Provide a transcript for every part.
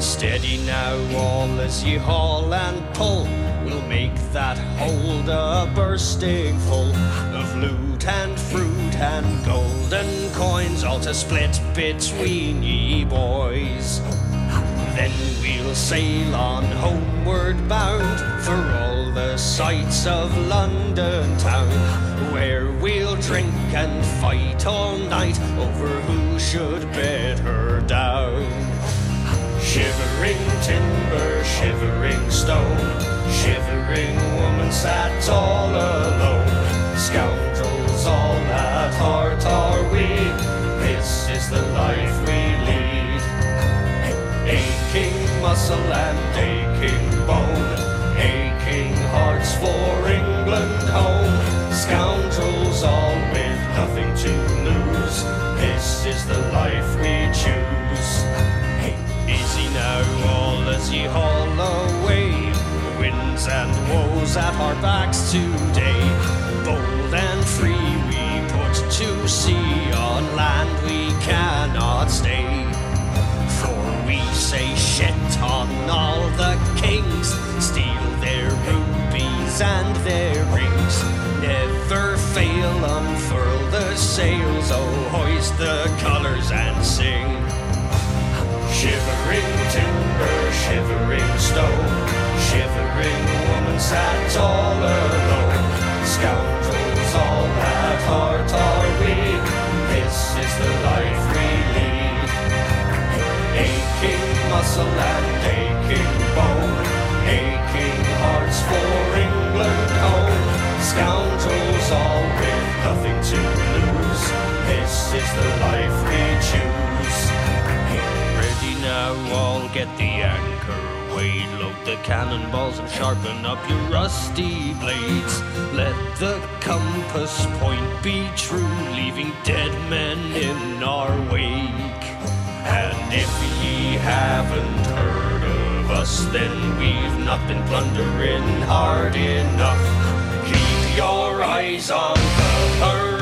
Steady now, all as ye haul and pull. We'll make that hold a bursting full of loot and fruit and golden coins, all to split between ye boys. Then we'll sail on homeward bound for all the sights of London town, where we'll drink and fight all night over who should bed her down. Shivering timber, shivering stone, shivering woman sat all alone. Scoundrels all at heart are we, this is the life we lead. Aching muscle and aching bone, aching hearts for England home. Scoundrels all with nothing to lose, this is the life today. Bold and free we put to sea. On land we cannot stay. For we say shit on all the kings. Steal their rubies and their rings. Never fail, unfurl the sails. Oh, hoist the colours and sing. Shivering timber, shivering stone, the life we choose. Ready now, all get the anchor weighed. Load the cannonballs and sharpen up your rusty blades. Let the compass point be true, leaving dead men in our wake. And if ye haven't heard of us, then we've not been plundering hard enough. Keep your eyes on the horizon,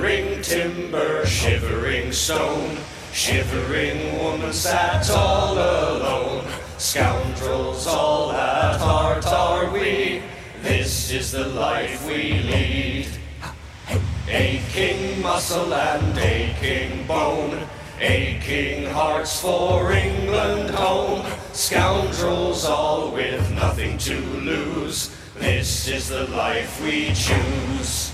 Shivering timber, shivering stone, shivering woman sat all alone. Scoundrels all at heart are we, this is the life we lead. Aching muscle and aching bone, aching hearts for England home. Scoundrels all with nothing to lose, this is the life we choose.